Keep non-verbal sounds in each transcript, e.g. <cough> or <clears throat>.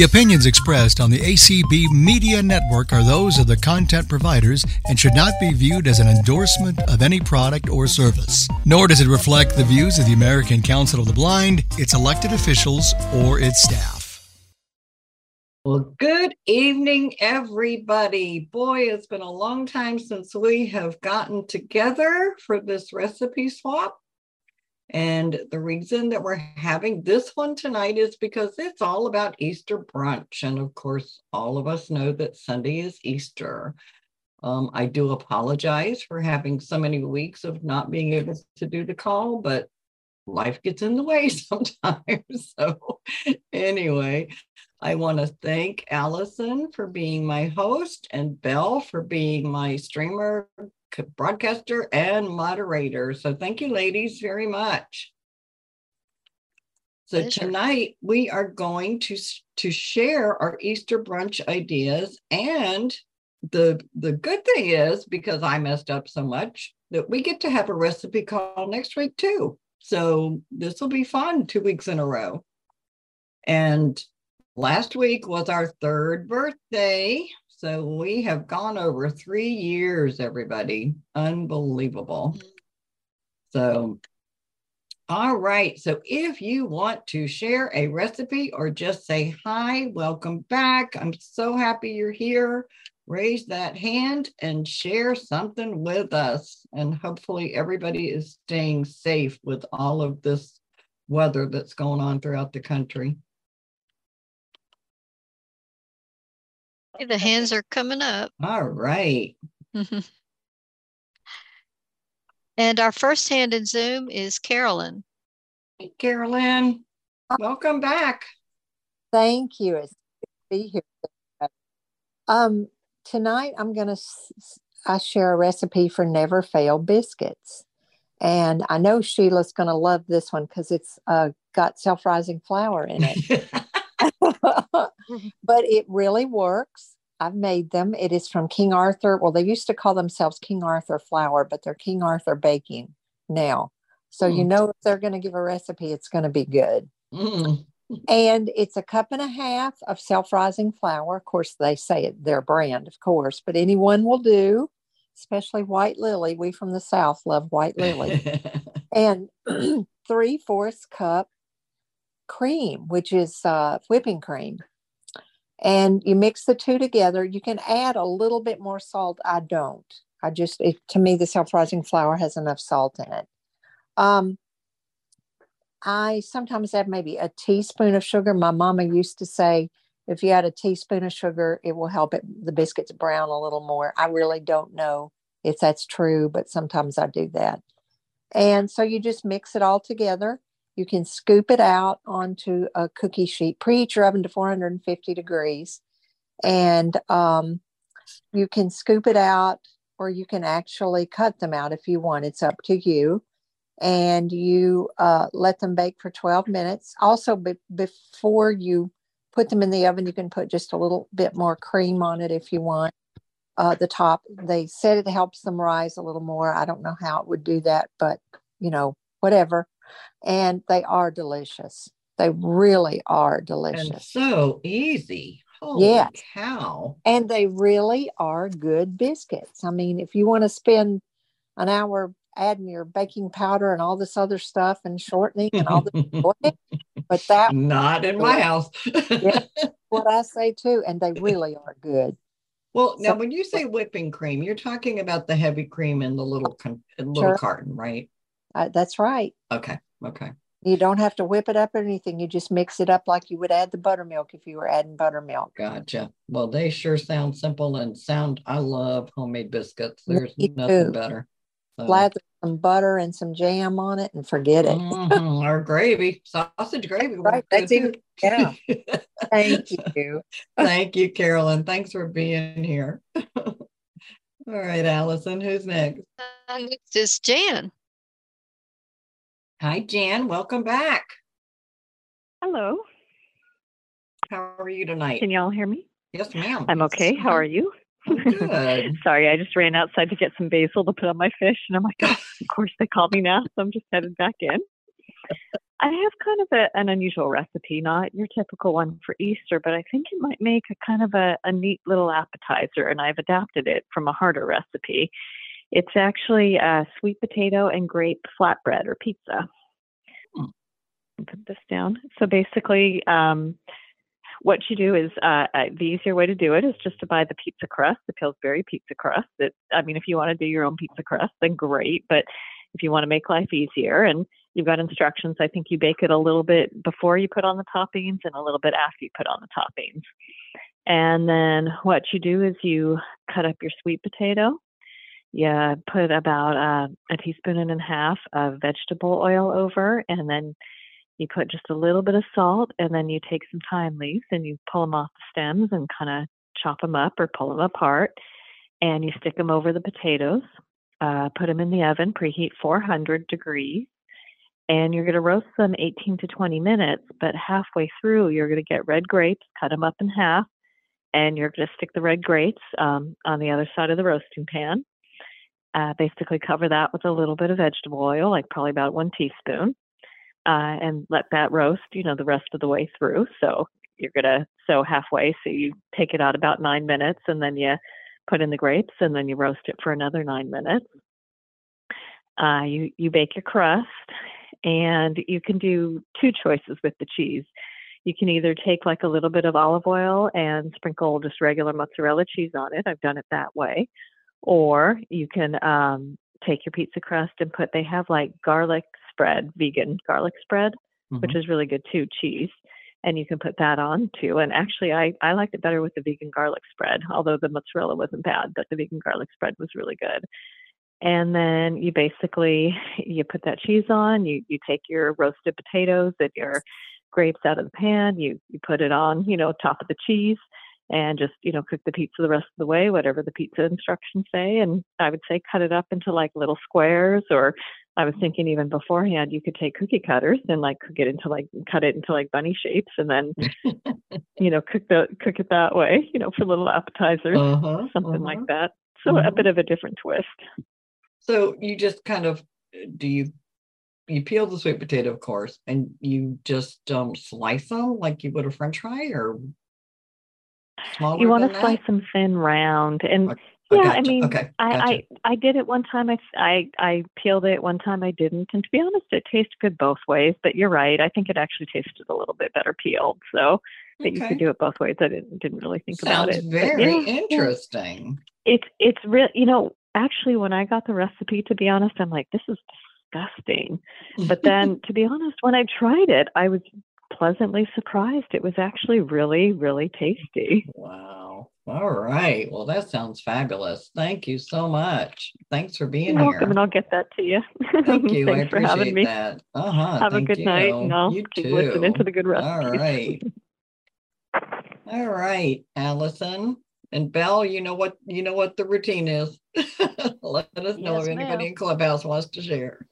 The opinions expressed on the ACB Media Network are those of the content providers and should not be viewed as an endorsement of any product or service. Nor does it reflect the views of the American Council of the Blind, its elected officials, or its staff. Well, good evening, everybody. Boy, it's been a long time since we have gotten together for this recipe swap. And the reason that we're having this one tonight is because it's all about Easter brunch. And of course, all of us know that Sunday is Easter. Um, I do apologize for having so many weeks of not being able to do the call, but life gets in the way <laughs> sometimes. So, anyway, I want to thank Allison for being my host and Belle for being my streamer broadcaster and moderator. So thank you, ladies, very much. So Pleasure. tonight we are going to to share our Easter brunch ideas, and the the good thing is because I messed up so much that we get to have a recipe call next week too. So this will be fun two weeks in a row. And last week was our third birthday. So we have gone over three years, everybody. Unbelievable. Mm-hmm. So, all right. So if you want to share a recipe or just say hi, welcome back. I'm so happy you're here. Raise that hand and share something with us. And hopefully, everybody is staying safe with all of this weather that's going on throughout the country. The hands are coming up. All right. <laughs> and our first hand in Zoom is Carolyn. Hey, Carolyn, welcome back. Thank you. It's good to be here. Um, tonight I'm going to I share a recipe for never fail biscuits. And I know Sheila's going to love this one because it's uh, got self rising flour in it. <laughs> <laughs> but it really works. I've made them. It is from King Arthur. Well, they used to call themselves King Arthur Flour, but they're King Arthur Baking now. So mm. you know if they're going to give a recipe, it's going to be good. Mm. And it's a cup and a half of self-rising flour. Of course, they say it their brand, of course, but anyone will do, especially white lily. We from the South love white lily. <laughs> and <clears throat> three fourths cup cream, which is uh, whipping cream. And you mix the two together. You can add a little bit more salt. I don't. I just, it, to me, the self rising flour has enough salt in it. Um, I sometimes add maybe a teaspoon of sugar. My mama used to say, if you add a teaspoon of sugar, it will help it the biscuits brown a little more. I really don't know if that's true, but sometimes I do that. And so you just mix it all together. You can scoop it out onto a cookie sheet, preheat your oven to 450 degrees, and um, you can scoop it out or you can actually cut them out if you want. It's up to you. And you uh, let them bake for 12 minutes. Also, be- before you put them in the oven, you can put just a little bit more cream on it if you want. Uh, the top, they said it helps them rise a little more. I don't know how it would do that, but you know, whatever and they are delicious. They really are delicious. And so easy. Holy yes. cow. And they really are good biscuits. I mean, if you want to spend an hour adding your baking powder and all this other stuff and shortening and all this, <laughs> but that <laughs> not in my house. yeah, what I say too. And they really are good. Well, now so, when you say whipping cream, you're talking about the heavy cream in the little con- little sure. carton, right? Uh, that's right. Okay. Okay. You don't have to whip it up or anything. You just mix it up like you would add the buttermilk if you were adding buttermilk. Gotcha. Well, they sure sound simple and sound. I love homemade biscuits. There's Me nothing too. better. So. Lather some butter and some jam on it and forget it. mm-hmm. Or gravy, sausage gravy. Right. That's even, yeah. <laughs> Thank you. Thank you, Carolyn. Thanks for being here. <laughs> All right, Allison, who's next? Uh, next is Jan. Hi, Jan. Welcome back. Hello. How are you tonight? Can y'all hear me? Yes, ma'am. I'm okay. How are you? good. <laughs> Sorry, I just ran outside to get some basil to put on my fish, and I'm like, oh, of <laughs> course they called me now, so I'm just headed back in. I have kind of a, an unusual recipe, not your typical one for Easter, but I think it might make a kind of a, a neat little appetizer, and I've adapted it from a harder recipe. It's actually a sweet potato and grape flatbread or pizza. Hmm. Put this down. So basically, um, what you do is uh, uh, the easier way to do it is just to buy the pizza crust, the Pillsbury pizza crust. It, I mean, if you want to do your own pizza crust, then great. But if you want to make life easier, and you've got instructions, I think you bake it a little bit before you put on the toppings and a little bit after you put on the toppings. And then what you do is you cut up your sweet potato. You put about uh, a teaspoon and a half of vegetable oil over, and then you put just a little bit of salt and then you take some thyme leaves and you pull them off the stems and kind of chop them up or pull them apart and you stick them over the potatoes uh, put them in the oven preheat 400 degrees and you're going to roast them 18 to 20 minutes but halfway through you're going to get red grapes cut them up in half and you're going to stick the red grapes um, on the other side of the roasting pan uh, basically cover that with a little bit of vegetable oil like probably about one teaspoon uh, and let that roast, you know, the rest of the way through. So you're gonna sew halfway, so you take it out about nine minutes, and then you put in the grapes, and then you roast it for another nine minutes. Uh, you you bake your crust, and you can do two choices with the cheese. You can either take like a little bit of olive oil and sprinkle just regular mozzarella cheese on it. I've done it that way. Or you can um, take your pizza crust and put, they have like garlic spread, vegan garlic spread, mm-hmm. which is really good too, cheese. And you can put that on too. And actually, I, I liked it better with the vegan garlic spread, although the mozzarella wasn't bad, but the vegan garlic spread was really good. And then you basically <laughs> you put that cheese on. You you take your roasted potatoes and your grapes out of the pan. You you put it on, you know, top of the cheese, and just you know cook the pizza the rest of the way, whatever the pizza instructions say. And I would say cut it up into like little squares or I was thinking even beforehand you could take cookie cutters and like cook it into like cut it into like bunny shapes and then <laughs> you know cook the cook it that way you know for little appetizers uh-huh, something uh-huh. like that so uh-huh. a bit of a different twist so you just kind of do you you peel the sweet potato of course and you just um, slice them like you would a french fry or you want to slice them thin round and okay yeah, I mean, okay, I, I I did it one time. I, I I peeled it one time. I didn't, and to be honest, it tastes good both ways. But you're right. I think it actually tasted a little bit better peeled. So that okay. you could do it both ways. I didn't didn't really think Sounds about it. Very yeah, interesting. Yeah. It's it's real. You know, actually, when I got the recipe, to be honest, I'm like, this is disgusting. But <laughs> then, to be honest, when I tried it, I was pleasantly surprised. It was actually really really tasty. Wow. All right. Well, that sounds fabulous. Thank you so much. Thanks for being You're here. Welcome, and I'll get that to you. Thank <laughs> you. Thanks I for having me. that. Uh-huh. Have Thank a good you. night, and I'll you keep too. listening to the good recipes. All right. All right, Allison and Belle. You know what you know what the routine is. <laughs> Let us know yes, if anybody ma'am. in Clubhouse wants to share.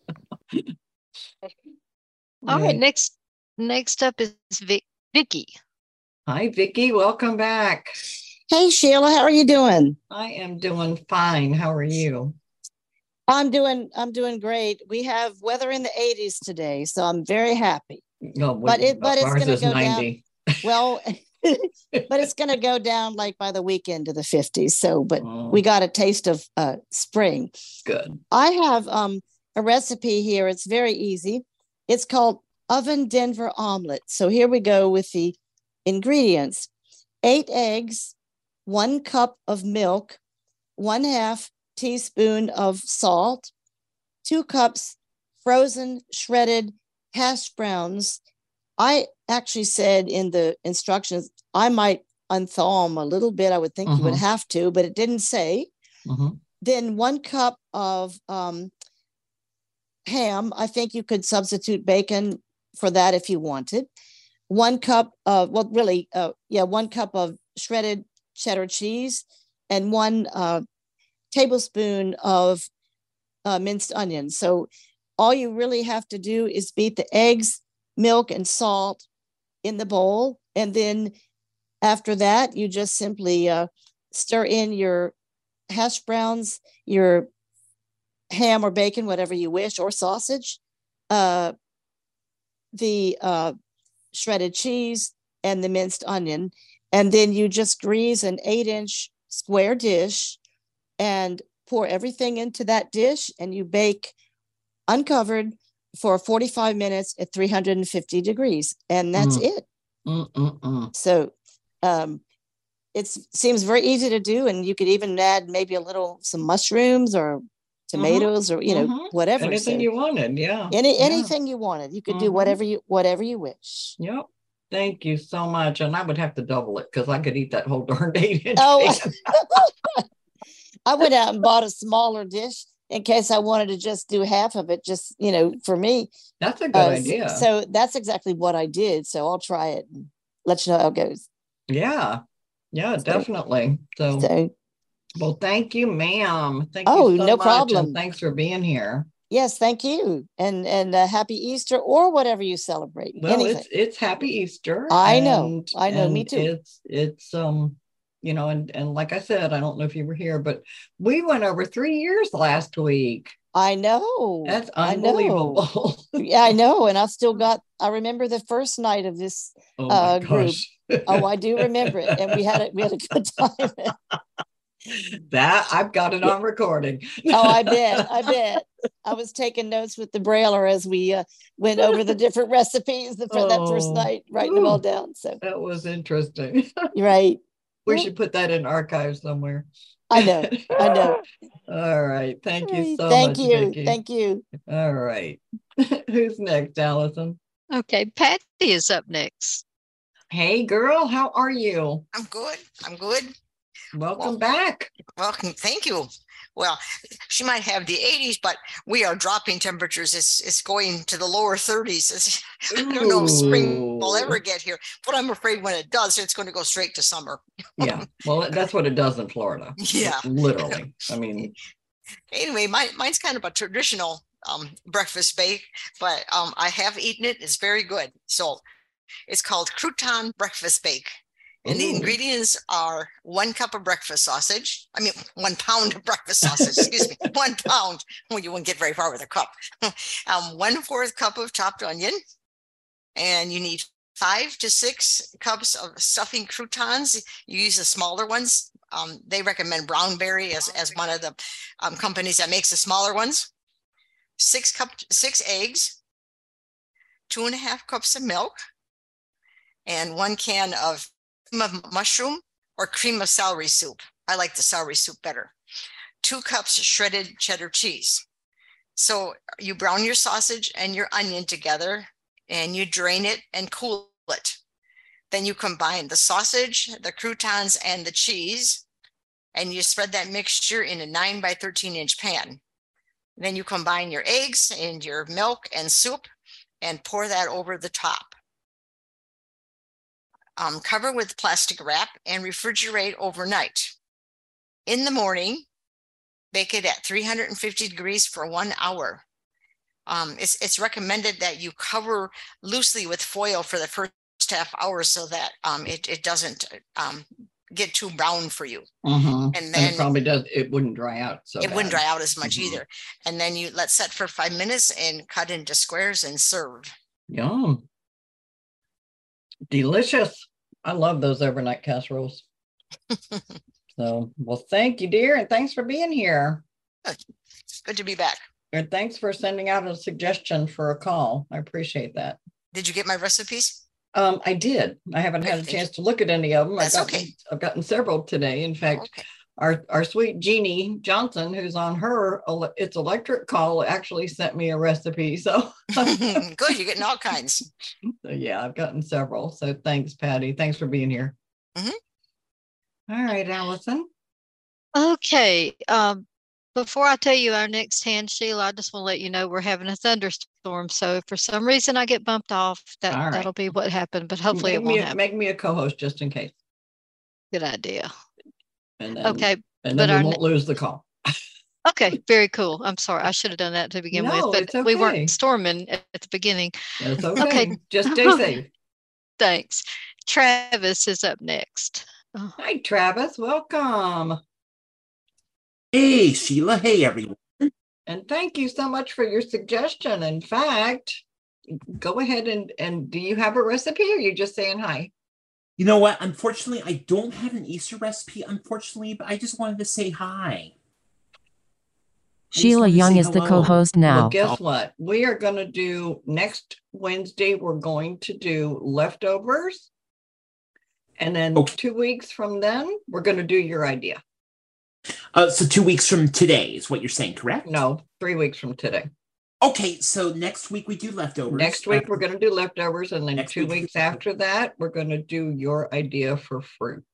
All right, next next up is Vic, Vicky. Hi, Vicki. Welcome back. Hey, Sheila, how are you doing? I am doing fine. How are you? I'm doing I'm doing great. We have weather in the 80s today, so I'm very happy. No, but it but it's going to go 90. down. <laughs> Well, <laughs> but it's going to go down like by the weekend to the 50s. So, but oh. we got a taste of uh, spring. Good. I have um, a recipe here. It's very easy. It's called oven Denver omelet. So here we go with the ingredients: eight eggs, one cup of milk, one half teaspoon of salt, two cups frozen shredded hash browns. I actually said in the instructions, I might unthaw them a little bit. I would think you would mm-hmm. have to, but it didn't say. Uh-huh. Then one cup of um, ham. I think you could substitute bacon for that if you wanted. One cup of, well, really, uh, yeah, one cup of shredded cheddar cheese, and one uh, tablespoon of uh, minced onions. So all you really have to do is beat the eggs, milk, and salt in the bowl. And then after that, you just simply uh, stir in your hash browns, your ham or bacon, whatever you wish, or sausage. Uh, the uh, shredded cheese and the minced onion. And then you just grease an eight inch square dish and pour everything into that dish and you bake uncovered for 45 minutes at 350 degrees. And that's Mm. it. Mm-mm-mm. So um, it seems very easy to do. And you could even add maybe a little, some mushrooms or tomatoes or, you know, mhm. whatever. Anything So you wanted, yeah. any yeah. anything you wanted you could do Mhm. whatever you whatever you wish Yep. Thank you so much. And I would have to double it because I could eat that whole <laughs> darn eight. Oh. <laughs> i went out and bought a smaller dish in case i wanted to just do half of it just you know for me That's a good Uh, idea. so that's exactly what i did so i'll try it and let you know how it goes yeah. Yeah, So- definitely. So, so well, thank you, ma'am. Thank Oh, you so no much, problem. And thanks for being here. yes thank you and and uh, happy easter or whatever you celebrate Well, anything it's it's happy Easter. I know. I know, me too. It's it's um you know, and and like I said, I don't know if you were here, but we went over three years last week. i know That's I know. unbelievable. yeah i know and i <laughs> still got i remember the first night of this oh Uh, group. oh i do remember it and we had it we had a good <laughs> time <laughs> that I've got it on recording. <laughs> Oh, I bet. I bet. I was taking notes with the brailler as we uh, went over the different recipes the, for that first Oh. night, writing them all down. So, That was interesting. <laughs> right. we Well- should put that in archives somewhere. I know. I know. <laughs> All right. Thank you so Thank much. you. Vicki. Thank you. All right. Who's next, Allison? Okay, Patty is up next. Hey, girl. How are you? I'm good. I'm good. Welcome Well- back. Welcome. Thank you. Well, she might have the 80s, but we are dropping temperatures. It's it's going to the lower 30s. It's, <laughs> I don't know if spring will ever get here, but I'm afraid when it does, it's going to go straight to summer. <laughs> Yeah. Well, that's what it does in Florida. Yeah. Literally. I mean, <laughs> Anyway, mine, mine's kind of a traditional um, breakfast bake, but um, I have eaten it. It's very good. So it's called crouton breakfast bake. And the ingredients are one cup of breakfast sausage. I mean, one pound of breakfast sausage, excuse me, <laughs> one pound. Well, you won't get very far with a cup. <laughs> um, one fourth cup of chopped onion. And you need five to six cups of stuffing croutons. You use the smaller ones. Um, they recommend Brownberry as, as one of the um, companies that makes the smaller ones. Six cup, six eggs, two and a half cups of milk, and one can of of mushroom or cream of celery soup. I like the celery soup better. Two cups shredded cheddar cheese. So you brown your sausage and your onion together and you drain it and cool it. Then you combine the sausage, the croutons, and the cheese, and you spread that mixture in a 9 by 13 inch pan. Then you combine your eggs and your milk and soup and pour that over the top um, cover with plastic wrap and refrigerate overnight. In the morning, bake it at 350 degrees for one hour. Um, it's, it's recommended that you cover loosely with foil for the first half hour so that um, it, it doesn't um, get too brown for you. mhm. And And then it probably does, it wouldn't dry out. So it wouldn't dry out as much Mhm. either. And then you let set for five minutes and cut into squares and serve. Yum. Delicious. I love those overnight casseroles. <laughs> so, well, thank you, dear. And thanks for being here. Good to be back. And thanks for sending out a suggestion for a call. I appreciate that. Did you get my recipes? Um, I did. I haven't had a chance to look at any of them. I've That's gotten, okay. I've gotten several today. In fact, Okay. Our, our sweet Jeannie Johnson, who's on her It's Electric call, actually sent me a recipe. So, <laughs> Good. You're getting all kinds. <laughs> so yeah, I've gotten several. So thanks, Patty. Thanks for being here. Mhm. All right, Allison. Okay, um, before I tell you our next hand, Sheila, I just want to let you know we're having a thunderstorm. So if for some reason I get bumped off, that All right. that'll be what happened. But hopefully make it won't a, happen. make me a co-host just in case. Good idea. And then, Okay, and but then our we ne- won't lose the call. okay, very cool. I'm sorry, I should have done that to begin No, with, it's but we weren't storming at at the beginning. It's okay. Okay. Just stay <laughs> safe. Thanks. Travis is up next. Oh, Hi, Travis. Welcome. Hey, Sheila. Hey, everyone. And thank you so much for your suggestion. In fact, go ahead and and do you have a recipe or are you just saying hi? You know what? Unfortunately, I don't have an Easter recipe, unfortunately, but I just wanted to say hi. Sheila Young is the co host now. Well, guess what? We are going to do next Wednesday, we're going to do leftovers. And then okay. two weeks from then, we're going to do your idea. Uh, so two weeks from today is what you're saying, correct? No, three weeks from today. Okay, so next week we do leftovers. Next week we're going to do leftovers, and then next two week weeks after that we're going to do your idea for fruit.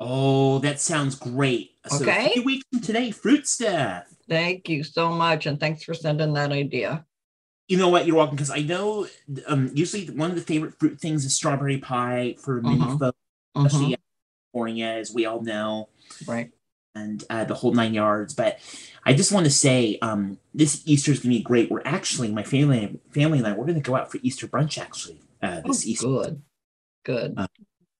Oh, that sounds great. So okay, two weeks from today, fruit stuff. Thank you so much, and thanks for sending that idea. You know what? You're welcome. Because I know um, usually one of the favorite fruit things is strawberry pie for many uh-huh. folks, especially uh-huh. California, as we all know. Right and uh, the whole nine yards. But I just want to say um, this Easter is going to be great. We're actually my family, family and I, we're going to go out for Easter brunch actually uh, this oh, Easter. Good, good. Uh,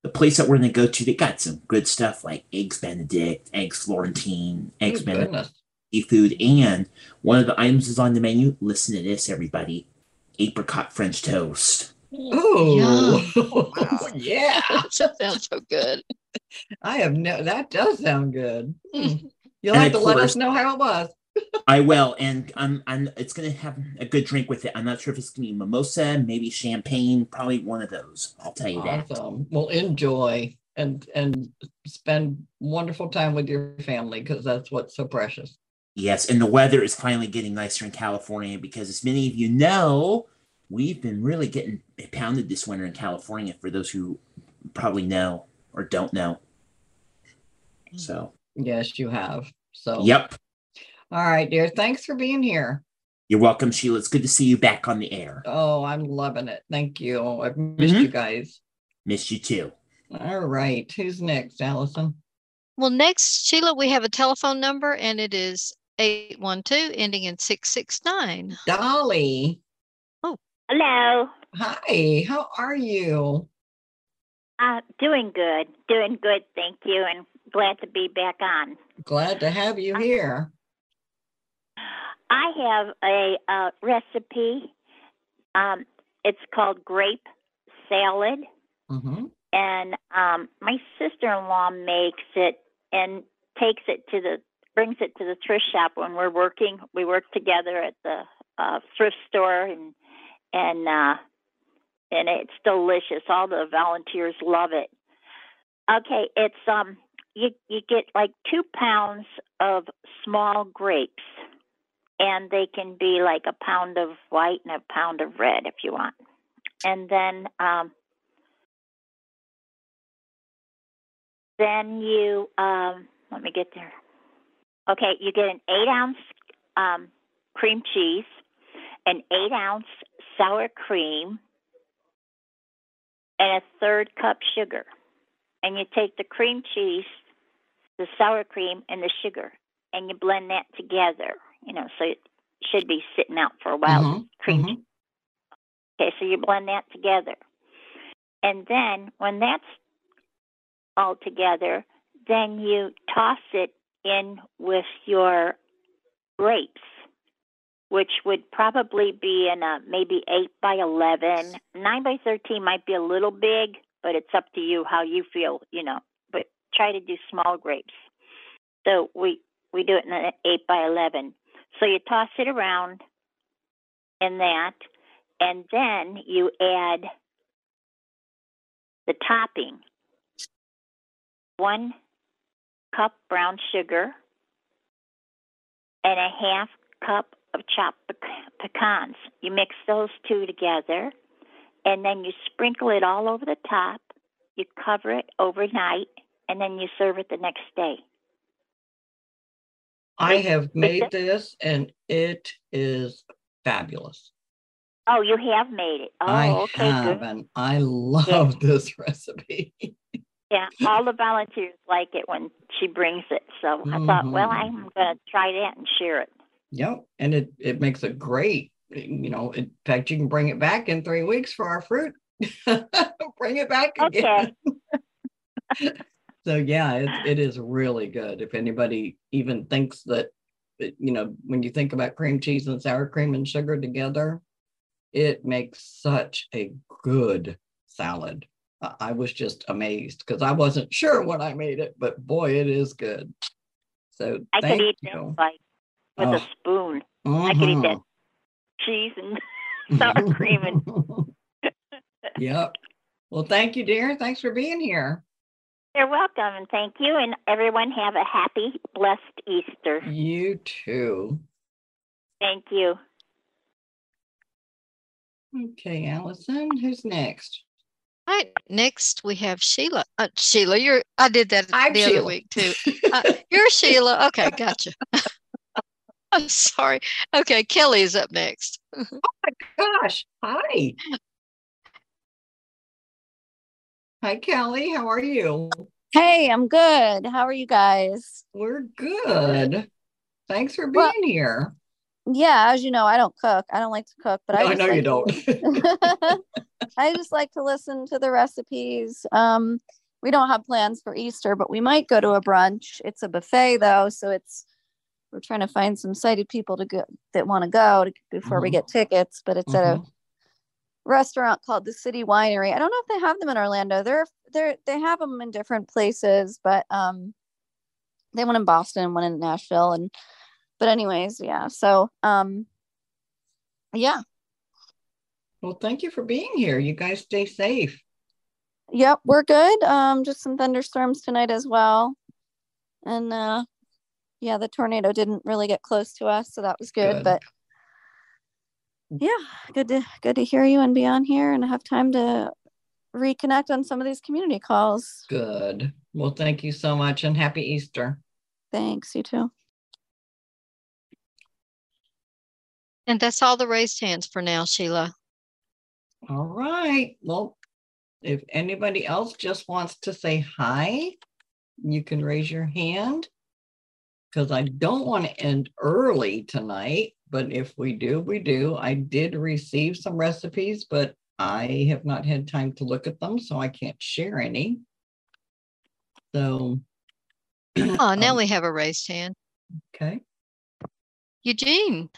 the place that we're going to go to, they got some good stuff like eggs Benedict, eggs Florentine, eggs oh, Benedict, goodness. seafood, and one of the items is on the menu. Listen to this, everybody: apricot French toast. <laughs> Oh, wow. yeah. <laughs> that sounds so good. I have no, that does sound good. Hmm. <laughs> You'll and have to let us know how it was. I will, and I'm, I'm, it's going to have a good drink with it. I'm not sure if it's going to be mimosa, maybe champagne, probably one of those. I'll tell you that. awesome. that. Well, enjoy and and spend wonderful time with your family because that's what's so precious. Yes, and the weather is finally getting nicer in California because, as many of you know, we've been really getting pounded this winter in California. For those who probably know or don't know, so yes, you have. So yep. All right, dear. Thanks for being here. You're welcome, Sheila. It's good to see you back on the air. Oh, I'm loving it. Thank you. I've missed mm-hmm. you guys. Missed you too. All right. Who's next, Allison? Well, next, Sheila, we have a telephone number and it is 812 ending in 669. Dolly. Oh. Hello. Hi, how are you? Uh, doing good. Doing good, thank you, and glad to be back on. Glad to have you here. I have a, recipe. Um, it's called grape salad. Mm-hmm. And um, my sister in law makes it and takes it to the brings it to the thrift shop when we're working. We work together at the uh, thrift store and and uh, and it's delicious. All the volunteers love it. Okay, it's um you you get like two pounds of small grapes, and they can be like a pound of white and a pound of red if you want, and then um then you um let me get there. Okay, you get an eight ounce um, cream cheese, an eight ounce sour cream, and a third cup sugar. And you take the cream cheese, the sour cream, and the sugar, and you blend that together. You know, so it should be sitting out for a while. Mm-hmm. Cream. Mm-hmm. Okay, so you blend that together. And then when that's all together, then you toss it in with your grapes which would probably be in a maybe 8 by 11. 9 by 13 might be a little big, but it's up to you how you feel, you know. Try to do small grapes. So we we do it in an 8 by 11. So you toss it around in that, and then you add the topping. One cup brown sugar and a half cup of chopped pecans. You mix those two together, and then you sprinkle it all over the top. You cover it overnight, and then you serve it the next day. I have made this, and it is fabulous. Oh, you have made it. Oh, I okay, have, good. and I love yeah. this <laughs> recipe. yeah, all the volunteers like it when she brings it. So mm-hmm. I thought, well, mm-hmm. I'm going to try that and share it. Yep. And it, it makes a great, you know, in fact, you can bring it back in three weeks for our fruit. <laughs> bring it back again. Okay. <laughs> so yeah, it, it is really good. If anybody even thinks that, you know, when you think about cream cheese and sour cream and sugar together, it makes such a good salad. I was just amazed because I wasn't sure when I made it, but boy, it is good. So I could eat you. that like with Oh. a spoon. I could eat that Mhm. cheese and <laughs> sour cream and <laughs> Yep. Well, thank you, dear. Thanks for being here. You're welcome and thank you and everyone have a happy, blessed Easter. You too. Thank you. Okay, Allison, who's next? All right. Next, we have Sheila. Uh, Sheila, you're. I did that I'm the Sheila. other week too. Uh, you're Sheila. Okay, gotcha. <laughs> I'm sorry. Okay, Kelly is up next. Oh my gosh, hi. Hi, Kelly. How are you? Hey, I'm good. How are you guys? We're good. Thanks for being Well- here. Yeah, as you know, I don't cook. I don't like to cook, but I, I just know you like don't. <laughs> I just like to listen to the recipes. Um, we don't have plans for Easter, but we might go to a brunch. It's a buffet though, so it's we're trying to find some sighted people to go that want to go before we Mhm. get tickets. But it's at a Mhm. Restaurant called the City Winery. I don't know if they have them in Orlando. They're they're they have them in different places, but um, they one in Boston, and one in Nashville, and but anyways, yeah. So um, yeah, Well, thank you for being here. You guys stay safe. Yep, we're good. Um, just some thunderstorms tonight as well. And uh yeah, the tornado didn't really get close to us, so that was good. Good. But yeah, good to good to hear you and be on here and have time to reconnect on some of these community calls. Good. Well, thank you so much and happy Easter. Thanks, you too. And that's all the raised hands for now, Sheila. All right. Well, if anybody else just wants to say hi, you can raise your hand because I don't want to end early tonight. But if we do, we do. I did receive some recipes, but I have not had time to look at them, so I can't share any. So, Oh, now um, we have a raised hand. okay. Eugene.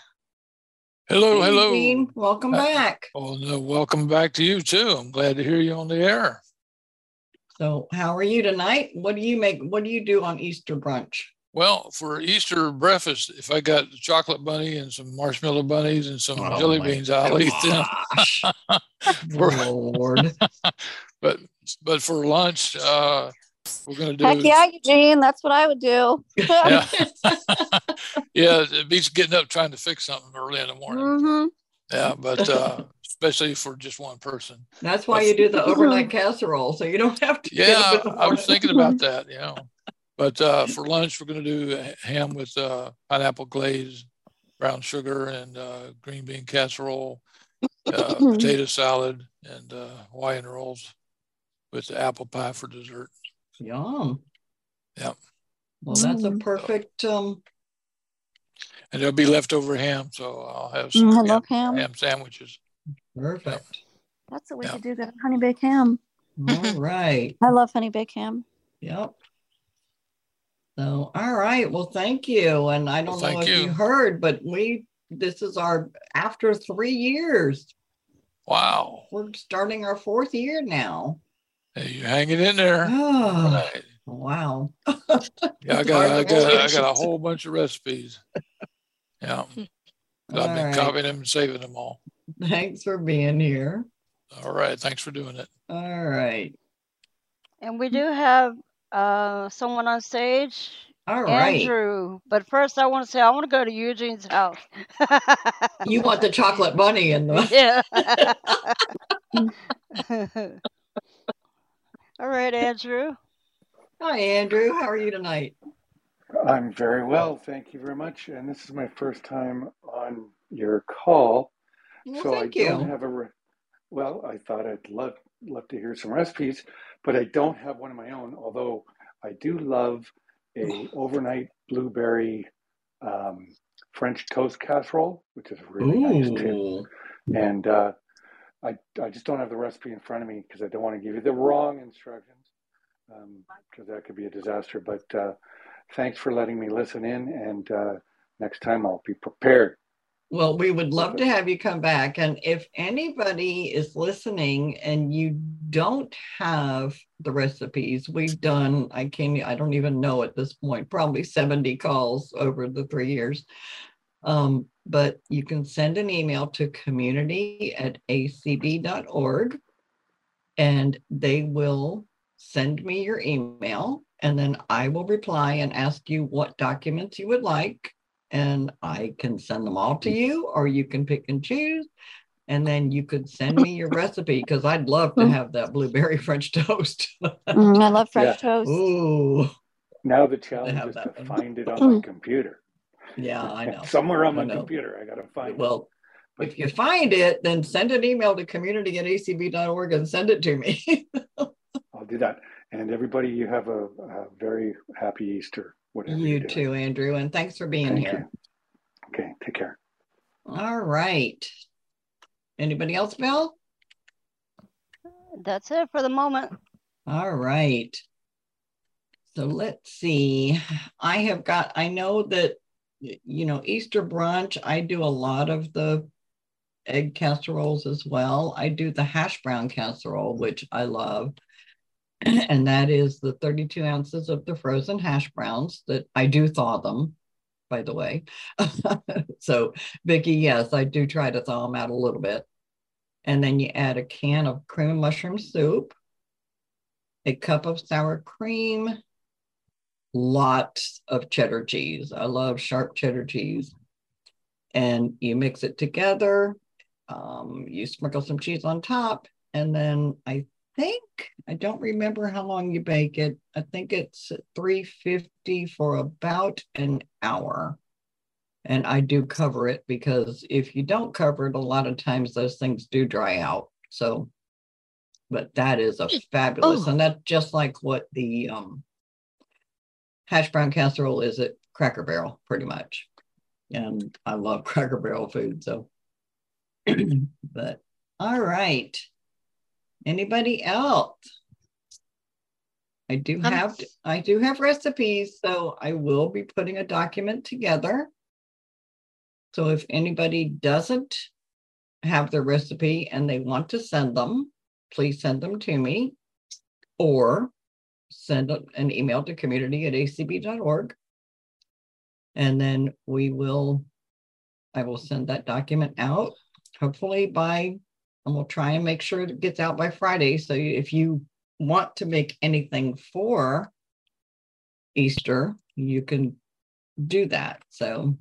Hello, Hey, hello. Eugene, welcome Uh, back. Oh, no, welcome back to you too. I'm glad to hear you on the air. So, how are you tonight? What do you make? What do you do on Easter brunch? Well, for Easter breakfast, if I got the chocolate bunny and some marshmallow bunnies and some Oh jelly my beans, I'll eat them. <laughs> For- Lord. but but for lunch, uh, we're gonna do Heck yeah, Eugene, that's what I would do. yeah. <laughs> yeah, it beats getting up trying to fix something early in the morning. hmm Yeah, but uh, especially for just one person. That's why you do the overnight <laughs> casserole, so you don't have to. get Yeah, up I was thinking about that. You know, but uh, for lunch we're going to do ham with uh, pineapple glaze, brown sugar, and uh, green bean casserole, uh, <laughs> potato salad, and uh, Hawaiian rolls with the apple pie for dessert. Yum. Yep. Well, that's a Mm. perfect. Um. And there'll be leftover ham, so I'll have some Mm, I ham, love ham. ham sandwiches. Perfect. That's what we Yeah. could do. Good honey baked ham. All right. <laughs> I love honey baked ham. Yep. So, all right. Well, thank you. And I don't Well, know thank if you. you. heard, but we this is our after three years. Wow, We're starting our fourth year now. hey, you hanging in there? Oh, Right. wow. Yeah, I <laughs> got, I got, I got a whole bunch of recipes. Yeah, <laughs> I've been right. copying them and saving them all. Thanks for being here. All right, thanks for doing it. All right. And we do have uh, someone on stage, All right. Andrew. But first, I want to say I want to go to Eugene's house. You want the chocolate bunny in the. yeah. <laughs> <laughs> All right, Andrew. Hi, Andrew. How are you tonight? I'm very well, thank you very much. And this is my first time on your call, Well, so I thank don't you. have a. Re- well, I thought I'd love love to hear some recipes, but I don't have one of my own. Although I do love a <laughs> overnight blueberry um, French toast casserole, which is really nice too. And uh, I I just don't have the recipe in front of me because I don't want to give you the wrong instructions because that could be a disaster. But uh, thanks for letting me listen in, and uh, next time I'll be prepared. Well, we would love to have you come back. And if anybody is listening and you don't have the recipes, we've done, I can't, I don't even know at this point, probably 70 calls over the three years. Um, but you can send an email to community at acb.org and they will send me your email and then I will reply and ask you what documents you would like and I can send them all to you, or you can pick and choose. And then you could send me your <laughs> recipe because I'd love to have that blueberry <laughs> French toast. Mm, I love French Yeah. toast. Ooh, Now the challenge have is to one. find it <laughs> on my computer. yeah, I know. Somewhere on my know. computer, I got to find it. Well, if you find it, then send an email to community at acb.org and send it to me. I'll do that. And everybody, you have a, a very happy Easter. Whatever you you're too, Andrew, and thanks for being Thank here. Okay, take care. All right. Anybody else, Bill? That's it for the moment. All right. So let's see. I have got, I know that, you know, Easter brunch, I do a lot of the egg casseroles as well. I do the hash brown casserole, which I love. <laughs> And that is the 32 ounces of the frozen hash browns that I do thaw them, by the way. <laughs> so, Vicki, yes, I do try to thaw them out a little bit. And then you add a can of cream and mushroom soup, a cup of sour cream, lots of cheddar cheese. I love sharp cheddar cheese. And you mix it together. Um, you sprinkle some cheese on top. And then I think, I don't remember how long you bake it. I think it's 350 for about an hour. And I do cover it because if you don't cover it, a lot of times those things do dry out. So, but that is a fabulous, Oh. and that's just like what the um, hash brown casserole is at Cracker Barrel, pretty much. And I love <laughs> Cracker Barrel food. So, <clears throat> but all right. Anybody else? I do Um, have I do have recipes, so I will be putting a document together. So if anybody doesn't have the recipe and they want to send them, please send them to me or send an email to community at acb.org. And then we will, I will send that document out hopefully by, and we'll try and make sure it gets out by Friday. So if you want to make anything for Easter, you can do that. So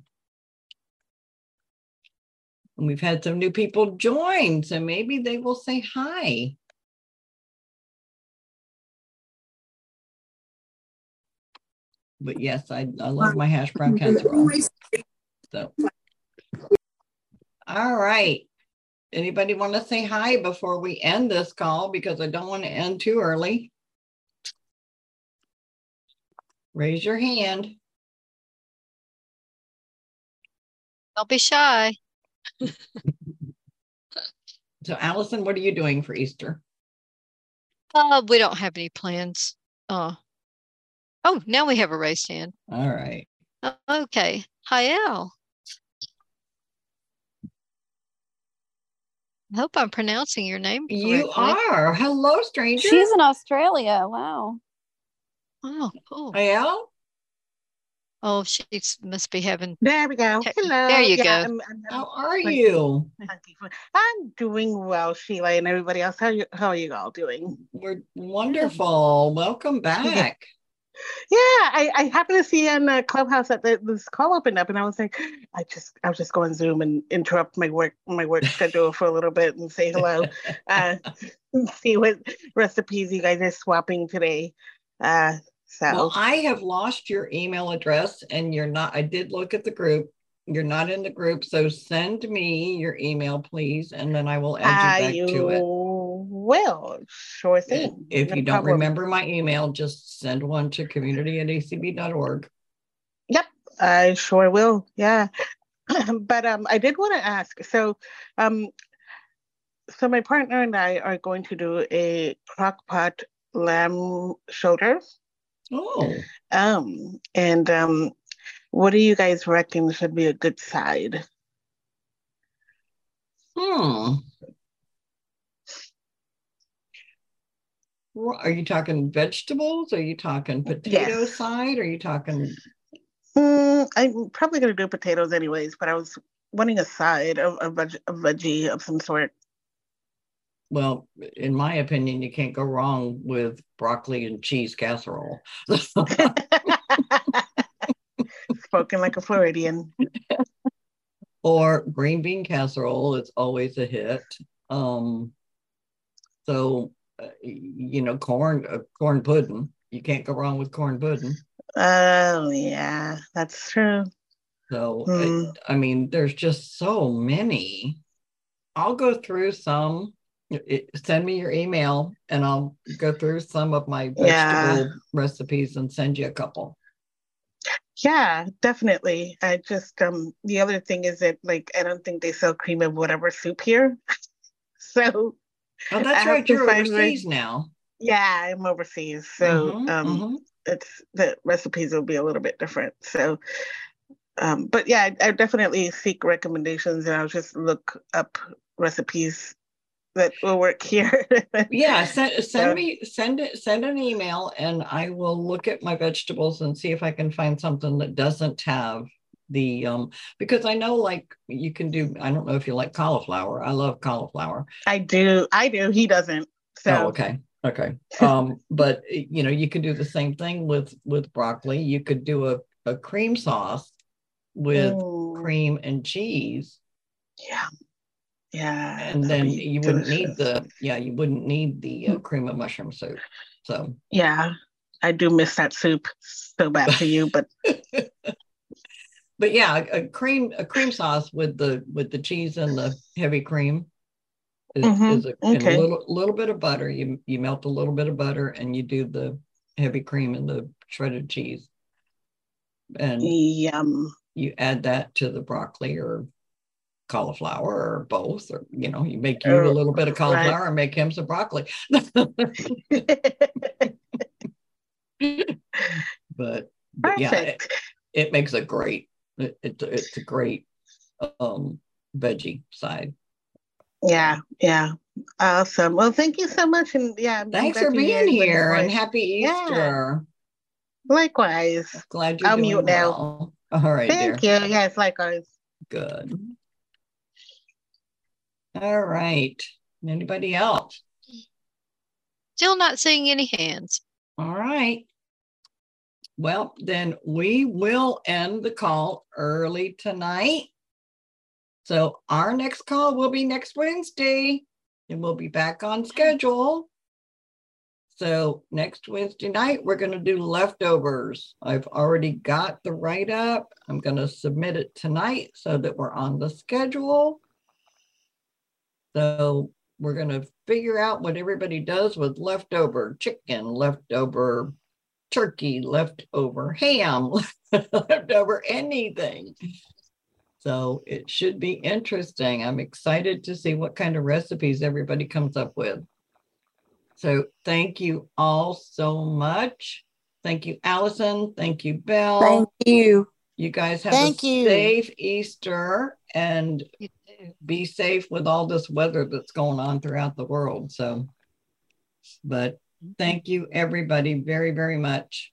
and we've had some new people join, so maybe they will say hi. But yes, I, I love my hash brown casserole. So, all right. Anybody want to say hi before we end this call? Because I don't want to end too early. Raise your hand. Don't be shy. <laughs> So, Allison, what are you doing for Easter? Uh, we don't have any plans. Uh, oh, now we have a raised hand. All right. Okay. Hi, Al. I hope I'm pronouncing your name Correctly. You are. Hello, stranger. She's in Australia. Wow. Oh, cool. Al? Oh, she must be having. There we go. Hello. There you Yeah, go. I'm, I'm, How are Thank you? I'm doing well, Sheila, and everybody else. How you How are you all doing? We're wonderful. Welcome back. Yeah, I, I happened to see on the clubhouse that the, this call opened up, and I was like, I just I was just go on Zoom and interrupt my work my work schedule for a little bit and say hello, uh, <laughs> see what recipes you guys are swapping today. Uh, so Well, I have lost your email address and you're not, I did look at the group. You're not in the group. So send me your email, please, and then I will add you back to it. Will sure thing. If No you don't problem. remember my email, just send one to community at acb.org. Yep, I sure will. Yeah. <clears throat> but um I did want to ask. So um so my partner and I are going to do a crock pot lamb shoulder. Oh, Um and um what do you guys reckon should be a good side? Hmm. Are you talking vegetables? Are you talking potato Yes. side? Are you talking? Mm, I'm probably gonna do potatoes anyways, but I was wanting a side of a, veg- a veggie of some sort. Well, in my opinion, you can't go wrong with broccoli and cheese casserole. <laughs> Spoken like a Floridian. or green bean casserole it's always a hit. Um, so you know, corn uh, corn pudding. You can't go wrong with corn pudding. Oh yeah, that's true. So Hmm. it- I mean, there's just so many. I'll go through some. It, send me your email, and I'll go through some of my vegetable Yeah. recipes and send you a couple. Yeah, definitely. I just um the other thing is that like I don't think they sell cream of whatever soup here. <laughs> so Oh, that's right. You're overseas my- now. yeah, I'm overseas. So Mhm, um mhm. it's the recipes will be a little bit different. So um but yeah, I, I definitely seek recommendations and I'll just look up recipes that will work here. <laughs> Yeah, send send So- me send it send an email and I will look at my vegetables and see if I can find something that doesn't have the um because I know like you can do I don't know if you like cauliflower. I love cauliflower. I do. I do. He doesn't. So Oh, okay. Okay. Um, <laughs> but you know, you can do the same thing with with broccoli. You could do a, a cream sauce with Ooh. cream and cheese. Yeah. Yeah. And then you wouldn't need the yeah, you wouldn't need the uh, cream of mushroom soup. So Yeah. I do miss that soup so bad for you, but <laughs> but yeah, a, a cream a cream sauce with the with the cheese and the heavy cream is, Mhm, is a, okay. a little little bit of butter. You you melt a little bit of butter and you do the heavy cream and the shredded cheese. And yum. you add that to the broccoli or cauliflower or both, or you know, you make you a Oh, little bit of right. cauliflower and make him some broccoli. <laughs> <laughs> but, but yeah, it, it makes a great it, it, it's a great um veggie side. Yeah, yeah. Awesome. Well, thank you so much. And yeah, Thanks for being here and voice. happy Yeah. Easter. Likewise. Glad you're I'll doing mute now. well. All right, Thank dear. you. Yes, likewise. Good. All right. Anybody else? Still not seeing any hands. All right. Well, then we will end the call early tonight. So our next call will be next Wednesday and we'll be back on schedule. So next Wednesday night, we're going to do leftovers. I've already got the write up. I'm going to submit it tonight so that we're on the schedule. So we're going to figure out what everybody does with leftover chicken, leftover turkey, leftover ham, <laughs> leftover anything. So it should be interesting. I'm excited to see what kind of recipes everybody comes up with. So thank you all so much. Thank you, Allison. Thank you, Belle. Thank you. You guys have Thank a you. safe Easter and be safe with all this weather that's going on throughout the world. So, but thank you, everybody, very, very much.